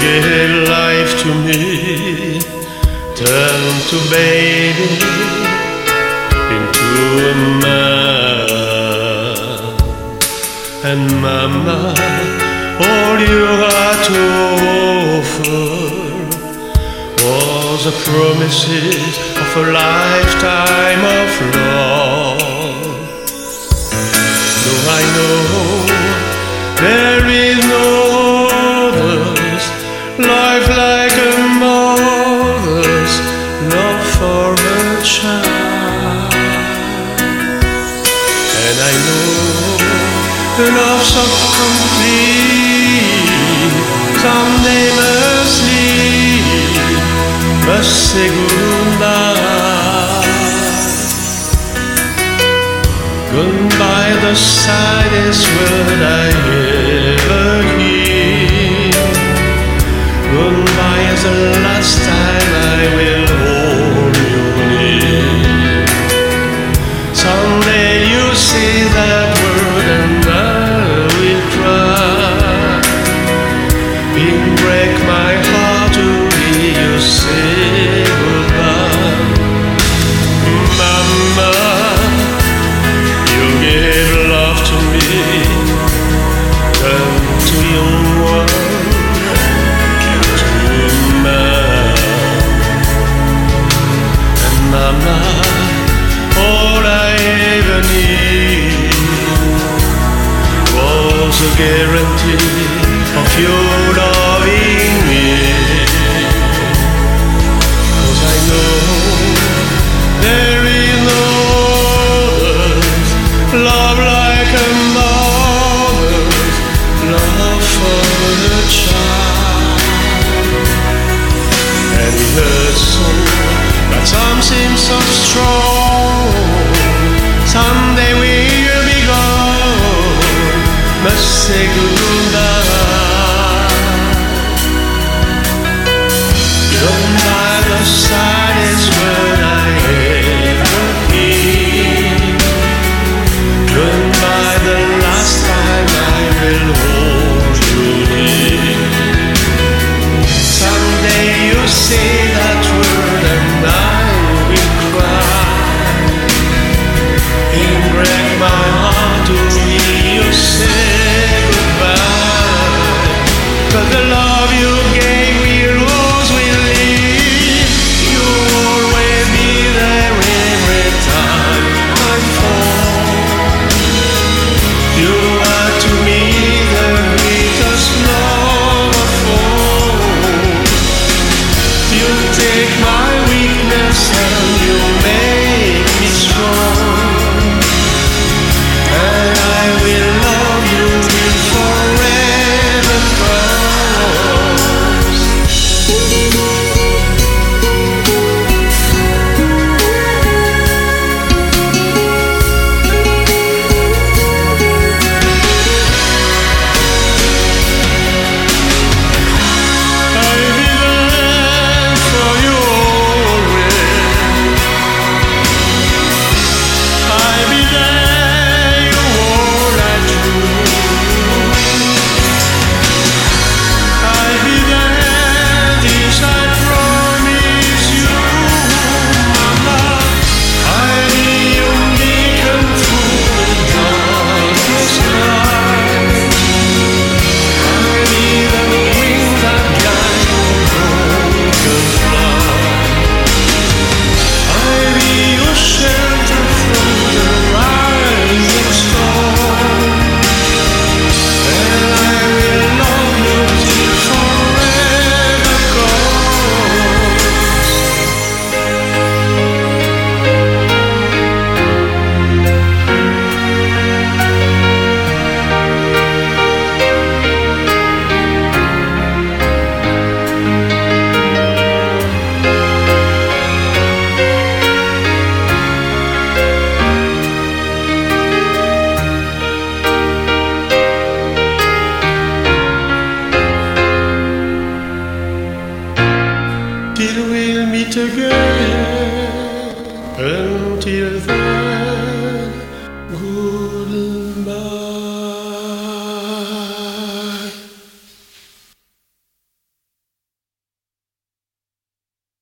gave life to me. Turned to baby into a man. And mama all you had to offer was the promises of a lifetime of love. Love so complete someday must leave, must say goodbye. Goodbye, the saddest word I ever hear. Goodbye is the last time I will a guarantee of your loving me. 'Cause I know there is no other's love like a mother's love for her child. And it hurts so that some seem so strong. na segunda. Don't light of sadness when I ever feel. Don't by the last time I will hold you. Someday you'll see. Take my weakness